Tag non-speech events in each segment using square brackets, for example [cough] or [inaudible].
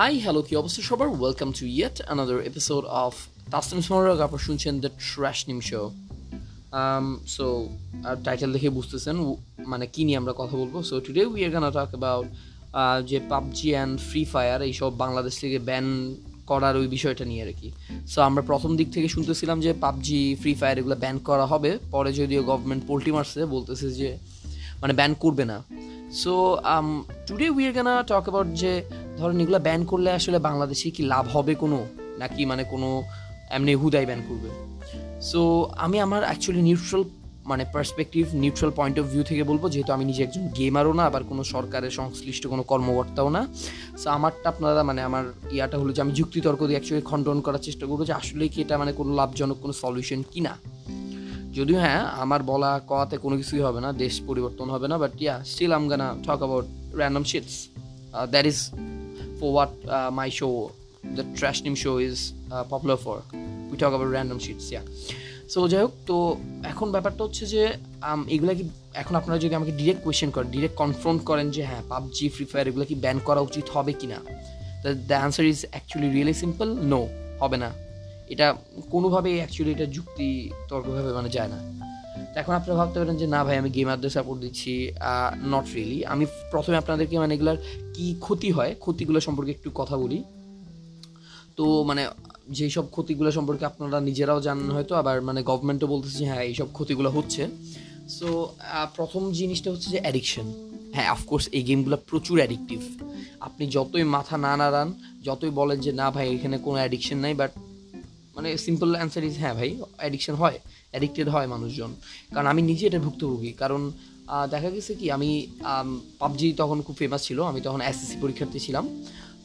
Hi hello কি অবস্থা সবার? Welcome to yet another episode of Taslim স্মরক আপনার শুনছেন দ্য ট্র্যাশ নিম শো সো টাইটেল দেখে বুঝতেছেন মানে কী নিয়ে আমরা কথা বলব? So today we are gonna talk about যে পাবজি অ্যান্ড ফ্রি ফায়ার এইসব বাংলাদেশ থেকে ব্যান করার ওই বিষয়টা নিয়ে আর কি। সো আমরা প্রথম দিক থেকে শুনতেছিলাম যে পাবজি ফ্রি ফায়ার এগুলো ব্যান করা হবে। পরে যদিও গভর্নমেন্ট পোল্ট্রি মারছে, বলতেছে যে মানে ব্যান করবে না। So today we are gonna talk about যে ধরেন এগুলো ব্যান করলে আসলে বাংলাদেশে কি লাভ হবে কোনো? নাকি মানে কোনো এমনি হুদাই ব্যান করবে? সো আমি আমার অ্যাকচুয়ালি নিউট্রাল মানে perspective neutral point of view থেকে বলব, যেহেতু আমি নিজে একজন গেমারও না, আবার কোনো সরকারের সংশ্লিষ্ট কোনো কর্মকর্তাও না। সো আমারটা আপনারা মানে আমার ইয়াটা হলো যে আমি যুক্তিতর্ক দিয়ে অ্যাকচুয়ালি খণ্ডন করার চেষ্টা করব যে আসলে কি এটা মানে কোনো লাভজনক কোনো সলিউশন কি না। যদিও হ্যাঁ আমার বলা কওয়াতে কোনো কিছুই হবে না, দেশ পরিবর্তন হবে না but yeah still I'm gonna talk about random shits that is for what uh, my show, the Trash Team show, is uh, popular for. We talk about random sheets, yeah. So যাই হোক তো এখন ব্যাপারটা হচ্ছে যে এগুলা কি এখন আপনারা যদি আমাকে ডিরেক্ট কোয়েশ্চেন করেন ডিরেক্ট কনফ্রন্ট করেন যে হ্যাঁ পাবজি ফ্রি ফায়ার এগুলো কি ব্যান করা উচিত হবে কি না the answer is actually really simple no হবে না এটা কোনোভাবেই অ্যাকচুয়ালি এটা যুক্তি তর্কভাবে মানে যায় না এখন আপনারা ভাবতে পারেন যে, না ভাই, আমি গেমারদের সাপোর্ট দিচ্ছি। নট রিয়েলি আমি প্রথমে আপনাদেরকে মানে এগুলার কি ক্ষতি হয়, ক্ষতিগুলো সম্পর্কে একটু কথা বলি। তো মানে যেই সব ক্ষতিগুলো সম্পর্কে আপনারা নিজেরাও জানেন হয়তো, আবার মানে গভর্নমেন্টও বলতেছে হ্যাঁ এইসব ক্ষতিগুলো হচ্ছে। সো প্রথম জিনিসটা হচ্ছে যে অ্যাডিকশন হ্যাঁ অফকোর্স এই গেমগুলো প্রচুর অ্যাডিকটিভ আপনি যতই মাথা না নাড়ান, যতই বলেন যে, না ভাই, এখানে কোনো অ্যাডিকশন নাই। বাট মানে সিম্পল অ্যান্সার ইজ হ্যাঁ ভাই অ্যাডিকশান হয় অ্যাডিক্টেড হয় মানুষজন। কারণ আমি নিজে এটা ভুক্তভোগী। কারণ দেখা গেছে কি, আমি পাবজি তখন খুব ফেমাস ছিল, আমি তখন এসএসসি পরীক্ষার্থী ছিলাম।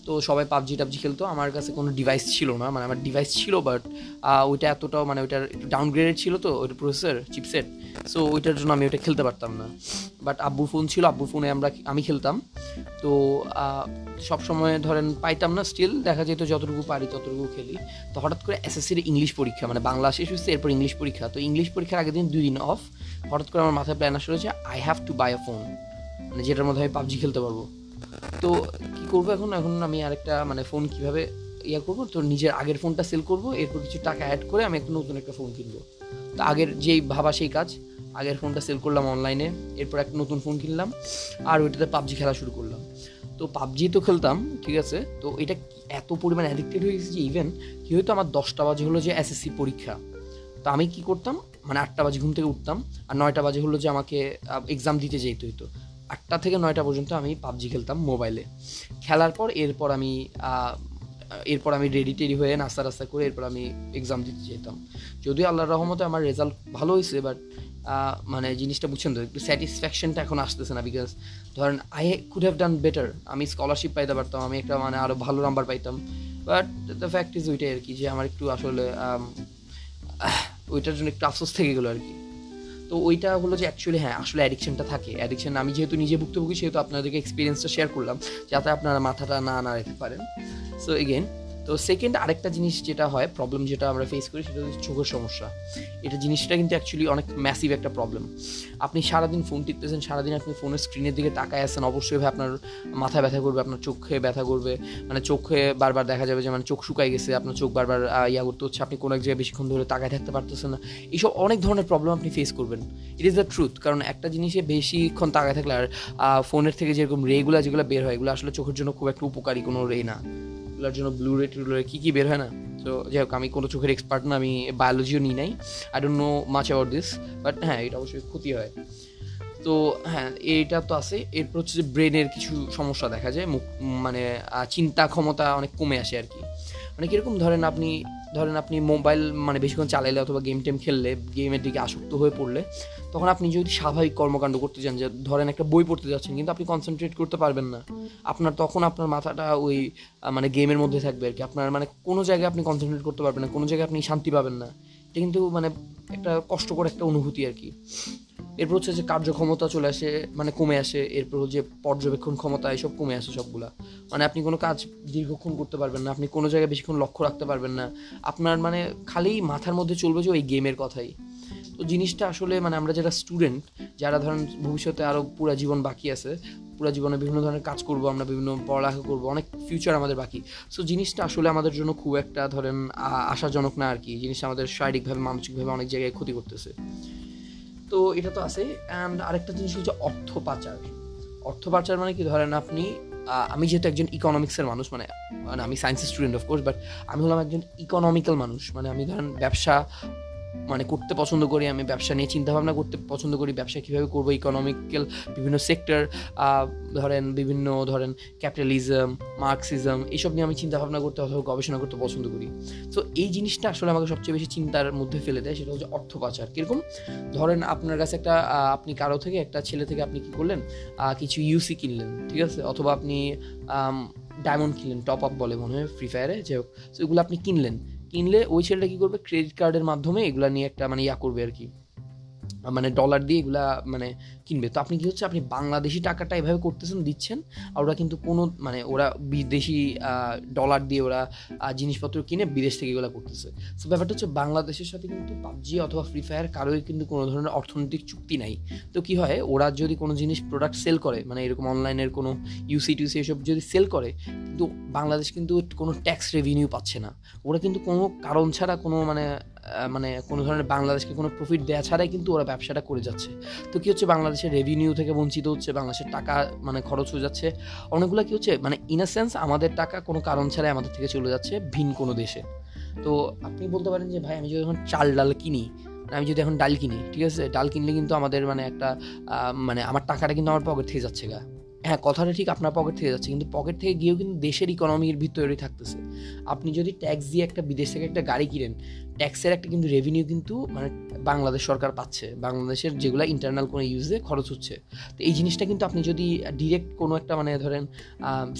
তো সবাই পাবজি টাবজি খেলতো। আমার কাছে কোনো ডিভাইস ছিল না মানে আমার ডিভাইস ছিল বাট ওইটা এতটাও মানে ওইটার ডাউনগ্রেডেড ছিল তো, ওইটা প্রসেসর চিপসেট সো ওইটার জন্য আমি ওইটা খেলতে পারতাম না। বাট আব্বুর ফোন ছিল, আব্বুর ফোনে আমরা, আমি খেলতাম। তো সব সময় ধরেন পাইতাম না স্টিল দেখা যেত যতটুকু পারি ততটুকু খেলি। তো হঠাৎ করে এসএসসির ইংলিশ পরীক্ষা মানে বাংলা শেষ হয়েছে, এরপর ইংলিশ পরীক্ষা। তো ইংলিশ পরীক্ষার আগের দিন দুই দিন অফ হঠাৎ করে আমার মাথায় প্ল্যান আসলে যে I have to buy a phone মানে যেটার মধ্যে আমি পাবজি খেলতে পারব। তো কি করব এখন? এখন আমি আরেকটা মানে ফোন কীভাবে ইয়া করব? তো নিজের আগের ফোনটা সেল করব, এরপর কিছু টাকা অ্যাড করে আমি একটা নতুন একটা ফোন কিনবো। তো আগের যেই ভাবা সেই কাজ, আগের ফোনটা সেল করলাম অনলাইনে এরপর একটা নতুন ফোন কিনলাম, আর ওইটাতে পাবজি খেলা শুরু করলাম। তো পাবজি তো খেলতাম, ঠিক আছে? তো এটা এত পরিমাণ অ্যাডিক্টেড হয়ে গেছে যে ইভেন কি হয়তো আমার দশটা বাজে হলো যে এসএসসি পরীক্ষা। তো আমি কি করতাম? মানে আটটা বাজে ঘুম থেকে উঠতাম, আর নয়টা বাজে হলো যে আমাকে এক্সাম দিতে যেতে হইতো। আটটা থেকে নয়টা পর্যন্ত আমি পাবজি খেলতাম মোবাইলে খেলার পর এরপর আমি এরপর আমি রেডি টেডি হয়ে নাস্তা রাস্তা করে এরপর আমি এক্সাম দিতে যেতাম। যদিও আল্লাহর রহমতে আমার রেজাল্ট ভালো হয়েছে বাট মানে জিনিসটা বুঝছেন তো, একটু স্যাটিসফ্যাকশনটা এখন আসতেছে না বিকজ ধরেন I could have done better আমি স্কলারশিপ পাইতে পারতাম, আমি একটা মানে আরও ভালো নাম্বার পাইতাম। বাট দ্য ফ্যাক্ট ইজ ওইটাই আর কি যে আমার একটু আসলে ওইটার জন্য একটু আফসোস থেকে গেলো আর কি। তো ওইটা হলো যে অ্যাকচুয়ালি হ্যাঁ আসলে অ্যাডিকশনটা থাকে। অ্যাডিকশন আমি যেহেতু নিজে ভুক্তভোগী, সেহেতু আপনাদেরকে এক্সপিরিয়েন্সটা শেয়ার করলাম, যাতে আপনারা মাথাটা না না রেখে পারেন। সো এগেন তো সেকেন্ড আরেকটা জিনিস যেটা হয় প্রবলেম যেটা আমরা ফেস করি সেটা হচ্ছে চোখের সমস্যা। এটা জিনিসটা কিন্তু অ্যাকচুয়ালি অনেক ম্যাসিভ একটা প্রবলেম আপনি সারাদিন ফোন টিপতেছেন, সারাদিন আপনি ফোনের স্ক্রিনের দিকে তাকায় আছেন, অবশ্যই আপনার মাথা ব্যথা করবে, আপনার চোখে ব্যথা করবে। মানে চোখে বারবার দেখা যাবে যে মানে চোখ শুকাই গেছে, আপনার চোখ বারবার ইয়া করতে হচ্ছে, আপনি কোনো এক জায়গায় বেশিক্ষণ ধরে তাকায় থাকতে পারতেছেন না। এইসব অনেক ধরনের প্রবলেম আপনি ফেস করবেন। ইট ইজ দ্য ট্রুথ কারণ একটা জিনিসে বেশিক্ষণ তাকায় থাকলে আর ফোনের থেকে যেরকম রেগুলো যেগুলো বের হয়, এগুলো আসলে চোখের জন্য খুব একটা উপকারী কোনো রে না। এগুলোর জন্য ব্লু রে টু রে কী কী বের হয় না? তো যাই হোক আমি কোনো চোখের এক্সপার্ট না, আমি বায়োলজিও নিই নাই। I don't know much about this but হ্যাঁ এটা অবশ্যই ক্ষতি হয়। তো হ্যাঁ এইটা তো আছে। এরপর হচ্ছে যে ব্রেনের কিছু সমস্যা দেখা যায়। মুখ মানে চিন্তা ক্ষমতা অনেক কমে আসে আর কি। মানে কীরকম ধরেন আপনি ধরেন আপনি মোবাইল মানে বেশিক্ষণ চালাইলে অথবা গেম টেম খেললে গেমের দিকে আসক্ত হয়ে পড়লে, তখন আপনি যদি স্বাভাবিক কর্মকাণ্ড করতে চান, যে ধরেন একটা বই পড়তে যাচ্ছেন, কিন্তু আপনি কনসেন্ট্রেট করতে পারবেন না, আপনার তখন আপনার মাথাটা ওই মানে গেমের মধ্যে থাকবে আর কি আপনার মানে কোনো জায়গায় আপনি কনসেন্ট্রেট করতে পারবেন না, কোনো জায়গায় আপনি শান্তি পাবেন না। এটা কিন্তু মানে একটা কষ্টকর একটা অনুভূতি আর কি এরপর হচ্ছে যে কার্যক্ষমতা চলে আসে মানে কমে আসে, এরপর হচ্ছে পর্যবেক্ষণ ক্ষমতা, এসব কমে আসে সবগুলা। মানে আপনি কোনো কাজ দীর্ঘক্ষণ করতে পারবেন না, আপনি কোনো জায়গায় বেশিক্ষণ লক্ষ্য রাখতে পারবেন না। আপনার মানে খালি মাথার মধ্যে চলবে যে ওই গেমের কথাই। তো জিনিসটা আসলে মানে আমরা যারা স্টুডেন্ট, যারা ধরেন ভবিষ্যতে আরও পুরা জীবন বাকি আছে, পুরো জীবনে বিভিন্ন ধরনের কাজ করব, আমরা বিভিন্ন পড়ালেখা করব, অনেক ফিউচার আমাদের বাকি। সো জিনিসটা আসলে আমাদের জন্য খুব একটা ধরেন আশাজনক না আর কি। জিনিসটা আমাদের শারীরিকভাবে, মানসিকভাবে অনেক জায়গায় ক্ষতি করতেছে। তো এটা তো আছে অ্যান্ড আরেকটা জিনিস হচ্ছে অর্থ পাচার। অর্থ পাচার মানে কি? ধরেন আপনি আমি যেহেতু একজন ইকোনমিক্সের মানুষ মানে মানে আমি সায়েন্সের স্টুডেন্ট অফকোর্স বাট আমি হলাম একজন ইকোনমিক্যাল মানুষ। মানে আমি ধরেন ব্যবসা মানে করতে পছন্দ করি, আমি ব্যবসা নিয়ে চিন্তাভাবনা করতে পছন্দ করি, ব্যবসা কীভাবে করব ইকোনমিক্যাল বিভিন্ন সেক্টর ধরেন বিভিন্ন ধরেন ক্যাপিটালিজম মার্কসিজম এইসব নিয়ে আমি চিন্তাভাবনা করতে অথবা গবেষণা করতে পছন্দ করি। তো এই জিনিসটা আসলে আমাকে সবচেয়ে বেশি চিন্তার মধ্যে ফেলে দেয়, সেটা হচ্ছে অর্থ পাচার। কীরকম? ধরেন আপনার কাছে একটা আপনি কারও থেকে, একটা ছেলে থেকে আপনি কী করলেন? কিছু ইউসি কিনলেন, ঠিক আছে? অথবা আপনি ডায়মন্ড কিনলেন টপ আপ বলে মনে হয় ফ্রি ফায়ারে যে হোক। তো এগুলো আপনি কিনলেন। কিনলে ওই ছেলেটা কী করবে? ক্রেডিট কার্ডের মাধ্যমে এগুলো নিয়ে একটা মানে ইয়া করবে আর কি। মানে ডলার দিয়ে এগুলা মানে কিনবে। তো আপনি কি হচ্ছে, আপনি বাংলাদেশি টাকাটা এভাবে করতেছেন, দিচ্ছেন, আর ওরা কিন্তু কোনো মানে ওরা বিদেশি ডলার দিয়ে ওরা জিনিসপত্র কিনে বিদেশ থেকে এগুলো করতেছে। সো ব্যাপারটা হচ্ছে বাংলাদেশের সাথে কিন্তু পাবজি অথবা ফ্রি ফায়ার কারোই কিন্তু কোনো ধরনের অর্থনৈতিক চুক্তি নাই। তো কি হয়, ওরা যদি কোনো জিনিস প্রোডাক্ট সেল করে মানে এরকম অনলাইনের কোনো ইউসি টিউসি এসব যদি সেল করে, কিন্তু বাংলাদেশ কিন্তু কোনো ট্যাক্স রেভিনিউ পাচ্ছে না। ওরা কিন্তু কোনো কারণ ছাড়া কোনো মানে মানে কোনো ধরনের বাংলাদেশকে কোনো প্রফিট দেওয়া ছাড়াই কিন্তু ওরা ব্যবসাটা করে যাচ্ছে। তো কী হচ্ছে, বাংলাদেশের রেভিনিউ থেকে বঞ্চিত হচ্ছে, বাংলাদেশের টাকা মানে খরচ হয়ে যাচ্ছে। অনেকগুলো কী হচ্ছে মানে ইন সেন্স আমাদের টাকা কোনো কারণ ছাড়াই আমাদের থেকে চলে যাচ্ছে ভিন কোনো দেশে। তো আপনি বলতে পারেন যে, ভাই, আমি যদি এখন চাল ডাল কিনি আমি যদি এখন ডাল কিনি, ঠিক আছে? ডাল কিনলে কিন্তু আমাদের মানে একটা মানে আমার টাকাটা কিন্তু আমার পকেট থেকে যাচ্ছে গা। হ্যাঁ কথাটা ঠিক আপনার পকেট থেকে যাচ্ছে, কিন্তু পকেট থেকে গিয়েও কিন্তু দেশের ইকোনমির ভিতরে থাকতেছে। আপনি যদি ট্যাক্স দিয়ে একটা বিদেশ থেকে একটা গাড়ি কিনেন ট্যাক্সের একটা কিন্তু রেভিনিউ কিন্তু মানে বাংলাদেশ সরকার পাচ্ছে। বাংলাদেশের যেগুলো ইন্টারনাল কোনো ইউজে খরচ হচ্ছে। তো এই জিনিসটা কিন্তু আপনি যদি ডিরেক্ট কোনো একটা মানে ধরেন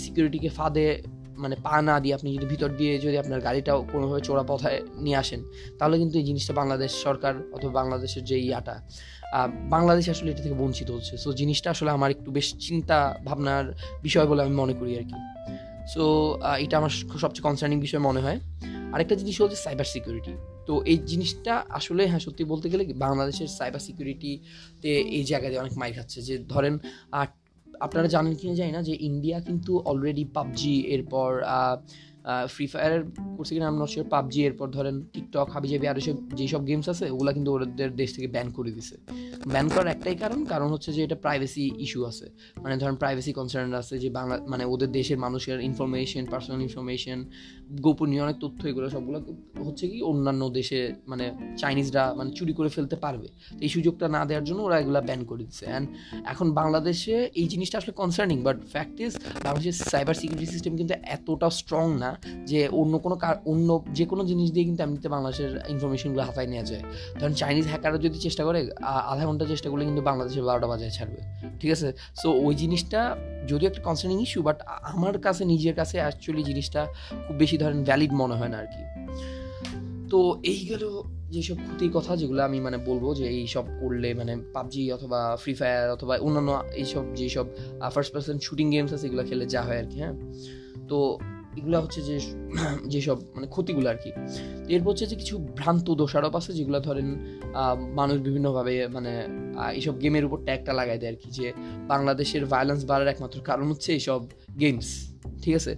সিকিউরিটিকে ফাঁদে মানে পা না দিয়ে আপনি যদি ভিতর দিয়ে যদি আপনার গাড়িটাও কোনোভাবে চোরা পথায় নিয়ে আসেন, তাহলে কিন্তু এই জিনিসটা বাংলাদেশ সরকার অথবা বাংলাদেশের যে ইয়াটা বাংলাদেশ আসলে এটা থেকে বঞ্চিত হচ্ছে। সো জিনিসটা আসলে আমার একটু বেশ চিন্তা ভাবনার বিষয় বলে আমি মনে করি আর কি। সো এটা আমার সবচেয়ে কনসার্নিং বিষয় মনে হয়। আরেকটা জিনিস হচ্ছে সাইবার সিকিউরিটি তো এই জিনিসটা আসলে হ্যাঁ সত্যি বলতে গেলে বাংলাদেশের সাইবার সিকিউরিটিতে এই জায়গায় অনেক মাইর খাচ্ছে। যে ধরেন আপনারা জানেন কিনা জানি না যে ইন্ডিয়া কিন্তু অলরেডি পাবজি, এরপর ফ্রি ফায়ার করছে কিনা আমরা নট পাবজি, এরপর ধরেন টিকটক হাবিজাবি আরও সব যেসব গেমস আছে, ওগুলো কিন্তু ওদের দেশ থেকে ব্যান করে দিছে। ব্যান করার একটাই কারণ কারণ হচ্ছে যে এটা প্রাইভেসি ইস্যু আছে। মানে ধরেন প্রাইভেসি কনসার্ন আছে যে বাংলা মানে ওদের দেশের মানুষের ইনফরমেশন পার্সোনাল ইনফরমেশন গোপনীয় অনেক তথ্য, এগুলো সবগুলো হচ্ছে কি অন্যান্য দেশে মানে চাইনিজরা মানে চুরি করে ফেলতে পারবে। এই সুযোগটা না দেওয়ার জন্য ওরা এগুলো ব্যান করে দিচ্ছে অ্যান্ড এখন বাংলাদেশে এই জিনিসটা আসলে কনসার্নিং বাট ফ্যাক্ট ইজ বাংলাদেশের সাইবার সিকিউরিটি সিস্টেম কিন্তু এতটা স্ট্রং না যে অন্য কোনো অন্য যে কোনো জিনিস দিয়ে কিন্তু এমনিতে বাংলাদেশের ইনফরমেশনগুলো হাতায় নেওয়া যায়। ধরেন চাইনিজ হ্যাকাররা যদি চেষ্টা করে আধা ঘণ্টা চেষ্টা করলে কিন্তু বাংলাদেশের বারোটা বাজায় ছাড়বে। ঠিক আছে? সো ওই জিনিসটা যদিও একটা কনসার্নিং ইস্যু বাট আমার কাছে, নিজের কাছে অ্যাকচুয়ালি জিনিসটা খুব বেশি ধরেন ভ্যালিড মনে হয় না আর কি। তো এই গেল যেসব ক্ষতির কথা যেগুলো আমি মানে বলব যে এইসব করলে মানে পাবজি অথবা ফ্রি ফায়ার অথবা অন্যান্য এইসব যেসব ফার্স্ট পার্সন শুটিং গেমস আছে, এগুলো খেলে যা হয় আর কি হ্যাঁ? তো এগুলো হচ্ছে যে [clears throat] যেসব মানে ক্ষতিগুলো আর কি এরপর হচ্ছে যে কিছু ভ্রান্ত দোষারোপ আছে যেগুলো ধরেন মানুষ বিভিন্নভাবে মানে এইসব গেমের উপর ট্যাগটা লাগাই দেয় আর কি যে বাংলাদেশের ভায়োলেন্স বাড়ার একমাত্র কারণ হচ্ছে এইসব গেমস ঠিক আছে?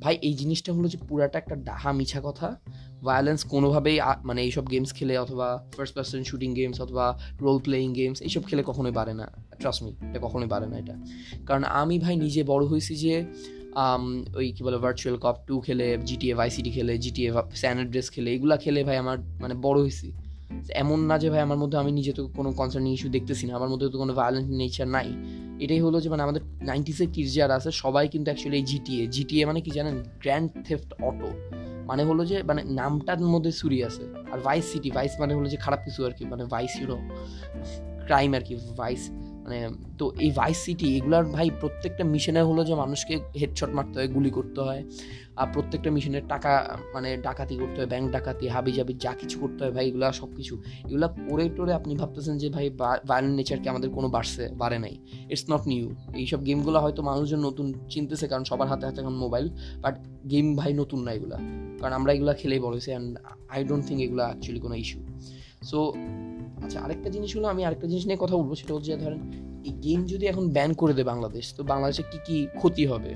ভাই, এই জিনিসটা হলো যে পুরাটা একটা ডাহা মিছা কথা। ভায়োলেন্স কোনোভাবেই মানে এইসব গেমস খেলে অথবা ফার্স্ট পার্সন শুটিং গেমস অথবা রোল প্লেয়িং গেমস এইসব খেলে কখনোই বাড়ে না। ট্রাস্ট মি এটা কখনোই বাড়ে না এটা। কারণ আমি ভাই নিজে বড় হয়েছি যে ওই কী বলে ভার্চুয়াল কপ টু খেলে জিটিএ ভাইসিটি খেলে জিটিএ স্যান্ড ড্রেস খেলে, এগুলো খেলে ভাই আমার মানে বড় হয়েছি। এমন না যে ভাই আমার মধ্যে আমি নিজে তো কোনো কনসার্নিং ইস্যু দেখতেছি না, আমার মধ্যে তো কোনো ভায়োলেন্ট নেচার নাই। এটাই হলো যে মানে আমাদের নাইনটিসের কিডস যারা আছে, সবাই কিন্তু অ্যাকচুয়ালি এই জিটিএ জিটিএ মানে কি জানেন? গ্র্যান্ড থেফট অটো মানে হলো যে মানে নামটার মধ্যে সুরি আছে। আর ভাইস সিটি ভাইস মানে হলো যে খারাপ কিছু আর কি মানে ভাইস ইউনো ক্রাইম আর কি ভাইস মানে তো এই ভাইস সিটি এগুলার ভাই প্রত্যেকটা মিশনে হলো যে মানুষকে হেডশট মারতে হয়, গুলি করতে হয়। আর প্রত্যেকটা মিশনের টাকা মানে ডাকাতি করতে হয় ব্যাংক ডাকাতি হাবি জাবি যা কিছু করতে হয় ভাই, এগুলো সব কিছু এগুলো করে টোরে আপনি ভাবতেছেন যে ভাই ভায়োলেন্ট নেচারকে আমাদের কোনো বাড়ছে, বাড়ে নাই। ইটস নট নিউ এইসব গেমগুলো হয়তো মানুষজন নতুন চিনতেছে, কারণ সবার হাতে হাতে এখন মোবাইল বাট গেম ভাই নতুন না এগুলা। কারণ আমরা এগুলো খেলেই বলেছি অ্যান্ড আই ডোন্ট থিঙ্ক এগুলো অ্যাকচুয়ালি কোনো ইস্যু সো আচ্ছা আরেকটা জিনিস হলো আমি আরেকটা জিনিস নিয়ে কথা বলব, সেটা হচ্ছে ধরেন এই গেম যদি এখন ব্যান করে দেয় বাংলাদেশ, তো বাংলাদেশে কি কি ক্ষতি হবে?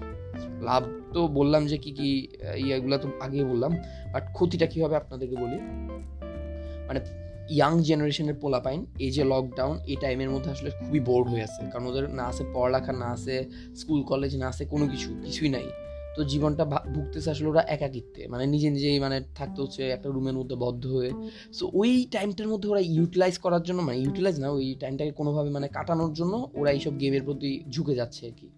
লাভ তো বললাম যে কি কি ইয়েগুলো তো আগে বললাম বাট ক্ষতিটা কী হবে আপনাদেরকে বলি? মানে ইয়াং জেনারেশনের পোলাপাইন, এই যে লকডাউন এই টাইমের মধ্যে আসলে খুবই বোর্ড হয়ে আছে। কারণ ওদের না আছে পড়ালেখা, না আছে স্কুল কলেজ না আছে কোনো কিছু, কিছুই নাই। তো জীবনটা ভুগতেছে আসলে ওরা একাকিত্বে। মানে নিজে নিজেই মানে থাকতে হচ্ছে, একটা রুমের মধ্যে বদ্ধ হয়ে। সো ওই টাইমটার মধ্যে ওরা ইউটিলাইজ করার জন্য মানে ইউটিলাইজ না, ওই টাইমটাকে কোনোভাবে মানে কাটানোর জন্য ওরা এইসব গেমের প্রতি ঝুঁকে যাচ্ছে আর কি।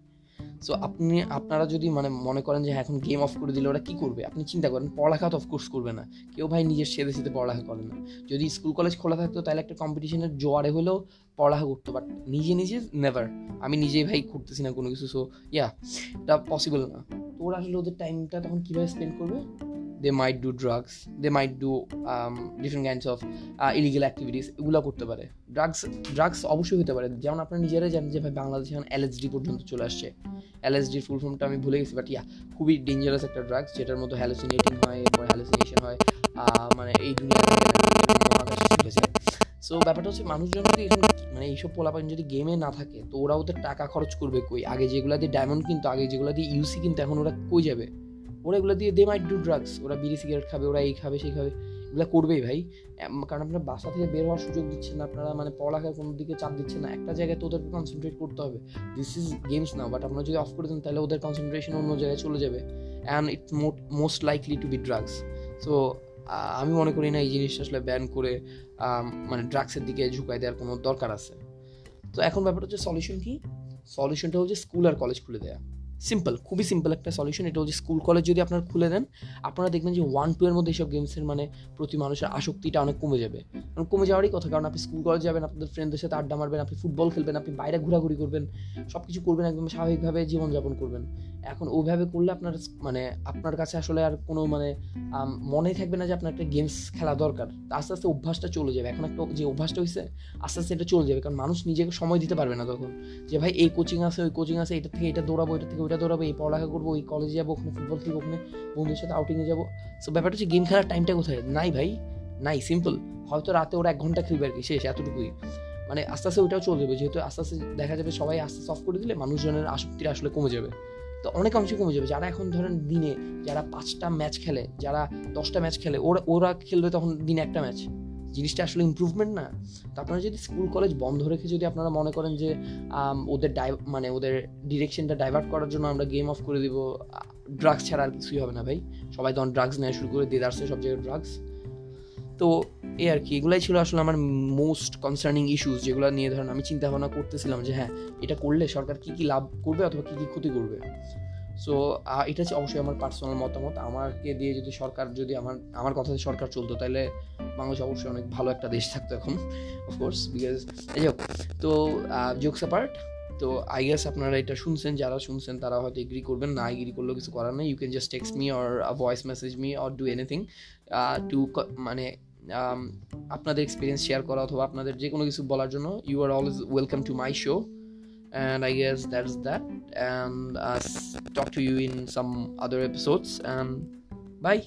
সো আপনি, আপনারা যদি মানে মনে করেন যে হ্যাঁ এখন গেম অফ করে দিলে ওরা কী করবে? আপনি চিন্তা করেন, পড়ালেখা তো অফকোর্স করবে না। কেউ ভাই নিজের সেদে সেদে পড়ালেখা করে না। যদি স্কুল কলেজ খোলা থাকতো, তাহলে একটা কম্পিটিশনের জোয়ারে হলেও পড়ালেখা করতো। বাট নিজে নিজে নেভার আমি নিজেই ভাই করতেছি না কোনো কিছু সো ইয়া এটা পসিবল না। ওরা আসলে ওদের টাইমটা তখন কীভাবে স্পেন্ড করবে? They might do drugs they might do different kinds of illegal activities এগুলো করতে পারে। ড্রাগস ড্রাগস অবশ্যই হতে পারে। যেমন আপনারা নিজেরাই জানেন যে ভাই বাংলাদেশে এখন এলএসডি পর্যন্ত চলে আসছে। এলএসডির ফুল ফর্মটা আমি ভুলে গেছি বাট ইয়া খুবই ডেঞ্জারাস একটা ড্রাগস যেটার মতো হ্যালোসিনেটিং হয়, এরপর হ্যালোসিনেশন হয় মানে এই দুনিয়া সো ব্যাপারটা হচ্ছে মানুষজন যদি মানে এইসব পোলাপান যদি গেমে না থাকে, তো ওরা ওদের টাকা খরচ করবে কই? আগে যেগুলো দিয়ে ডায়মন্ড কিন্তু, আগে যেগুলো দিয়ে ইউসি কিন্তু, এখন ওরা কই যাবে? ওরা এগুলো দিয়ে দে মাইট ডু ড্রাগস ওরা বিড়ি সিগারেট খাবে, ওরা এই খাবে, সেই খাবে। এগুলো করবেই ভাই। কারণ আপনার বাসা থেকে বের হওয়ার সুযোগ দিচ্ছেন না, আপনারা মানে পড়ালেখার কোনো দিকে চাপ দিচ্ছেন না। একটা জায়গায় তো ওদেরকে কনসেন্ট্রেট করতে হবে। দিস ইজ গেমস না বাট আপনারা যদি অফ করে দেন, তাহলে ওদের কনসেন্ট্রেশন অন্য জায়গায় চলে যাবে। And it's most likely to be drugs so আমি মনে করি না এই জিনিসটা আসলে ব্যান করে মানে ড্রাগসের দিকে ঝুঁকাই দেওয়ার কোনো দরকার আছে। তো এখন ব্যাপারটা হচ্ছে সলিউশন কি? সলিউশনটা হচ্ছে স্কুল আর কলেজ খুলে দেওয়া সিম্পল খুবই সিম্পল একটা সলিউশন এটা হচ্ছে স্কুল কলেজ যদি আপনারা খুলে দেন, আপনারা দেখবেন যে ওয়ান টু এর মধ্যে এইসব গেমসের মানে প্রতি মানুষের আসক্তিটা অনেক কমে যাবে। কারণ কমে যাওয়ারই কথা, কারণ আপনি স্কুল কলেজ যাবেন, আপনাদের ফ্রেন্ডদের সাথে আড্ডা মারবেন, আপনি ফুটবল খেলবেন, আপনি বাইরে ঘোরাঘুরি করবেন সব কিছু করবেন, একদম স্বাভাবিকভাবে জীবনযাপন করবেন। এখন ওইভাবে করলে আপনার মানে আপনার কাছে আসলে আর কোনো মানে মনেই থাকবে না যে আপনার একটা গেমস খেলা দরকার। আস্তে আস্তে অভ্যাসটা চলে যাবে। এখন একটা যে অভ্যাসটা হয়েছে আস্তে আস্তে এটা চলে যাবে। কারণ মানুষ নিজেকে সময় দিতে পারবে না তখন। যে ভাই এই কোচিং আছে, ওই কোচিং আছে, এটা থেকে এটা দৌড়াবো, এটা থেকে ওইটা দৌড়াবো এই পড়ালেখা করব, ওই কলেজে যাব, ওখানে ফুটবল খেলব, ওখানে বন্ধুদের সাথে আউটিংয়ে যাব। সো ব্যাপারটা হচ্ছে গেম খেলার টাইমটা কোথায়? নাই ভাই, নাই সিম্পল হয়তো রাতে ওরা এক ঘণ্টা খেলবে আর কি, শেষ, এতটুকুই। মানে আস্তে আস্তে ওইটাও চলে যাবে যেহেতু আস্তে আস্তে দেখা যাবে সবাই আস্তে অফ করে দিলে মানুষজনের আসক্তিটা আসলে কমে যাবে। তো অনেক অংশে কমে যাবে। যারা এখন ধরেন দিনে, যারা পাঁচটা ম্যাচ খেলে, যারা দশটা ম্যাচ খেলে, ওরা ওরা খেলবে তখন দিনে একটা ম্যাচ জিনিসটা আসলে ইম্প্রুভমেন্ট না। তো আপনারা যদি স্কুল কলেজ বন্ধ রেখে যদি আপনারা মনে করেন যে ওদের ডাই মানে ওদের ডিরেকশনটা ডাইভার্ট করার জন্য আমরা গেম অফ করে দিব ড্রাগস ছাড়া আর কিছুই হবে না ভাই। সবাই তখন ড্রাগস নেওয়া শুরু করে দেদারসে সব জায়গায় ড্রাগস তো এই আর কি, এগুলাই ছিল আসলে আমার মোস্ট কনসার্নিং ইস্যুস যেগুলো নিয়ে ধরেন আমি চিন্তা ভাবনা করতেছিলাম যে হ্যাঁ এটা করলে সরকার কী কী লাভ করবে অথবা কী কী ক্ষতি করবে? সো এটা হচ্ছে অবশ্যই আমার পার্সোনাল মতামত। আমাকে দিয়ে যদি সরকার, যদি আমার আমার কথাতে সরকার চলতো, তাহলে বাংলাদেশ অবশ্যই অনেক ভালো একটা দেশ থাকতো এখন অফকোর্স বিকজ এই হোক তো জোকস পার্ট তো আই গেস আপনারা এটা শুনছেন, যারা শুনছেন, তারা হয়তো এগ্রি করবেন, না এগ্রি করলেও কিছু করার নেই। You can just text me or voice message me or do anything to মানে আপনাদের এক্সপিরিয়েন্স শেয়ার করা অথবা আপনাদের যে কোনো কিছু বলার জন্য you are always welcome to my show and i guess that's that. And uh, talk to you in some other episodes. And bye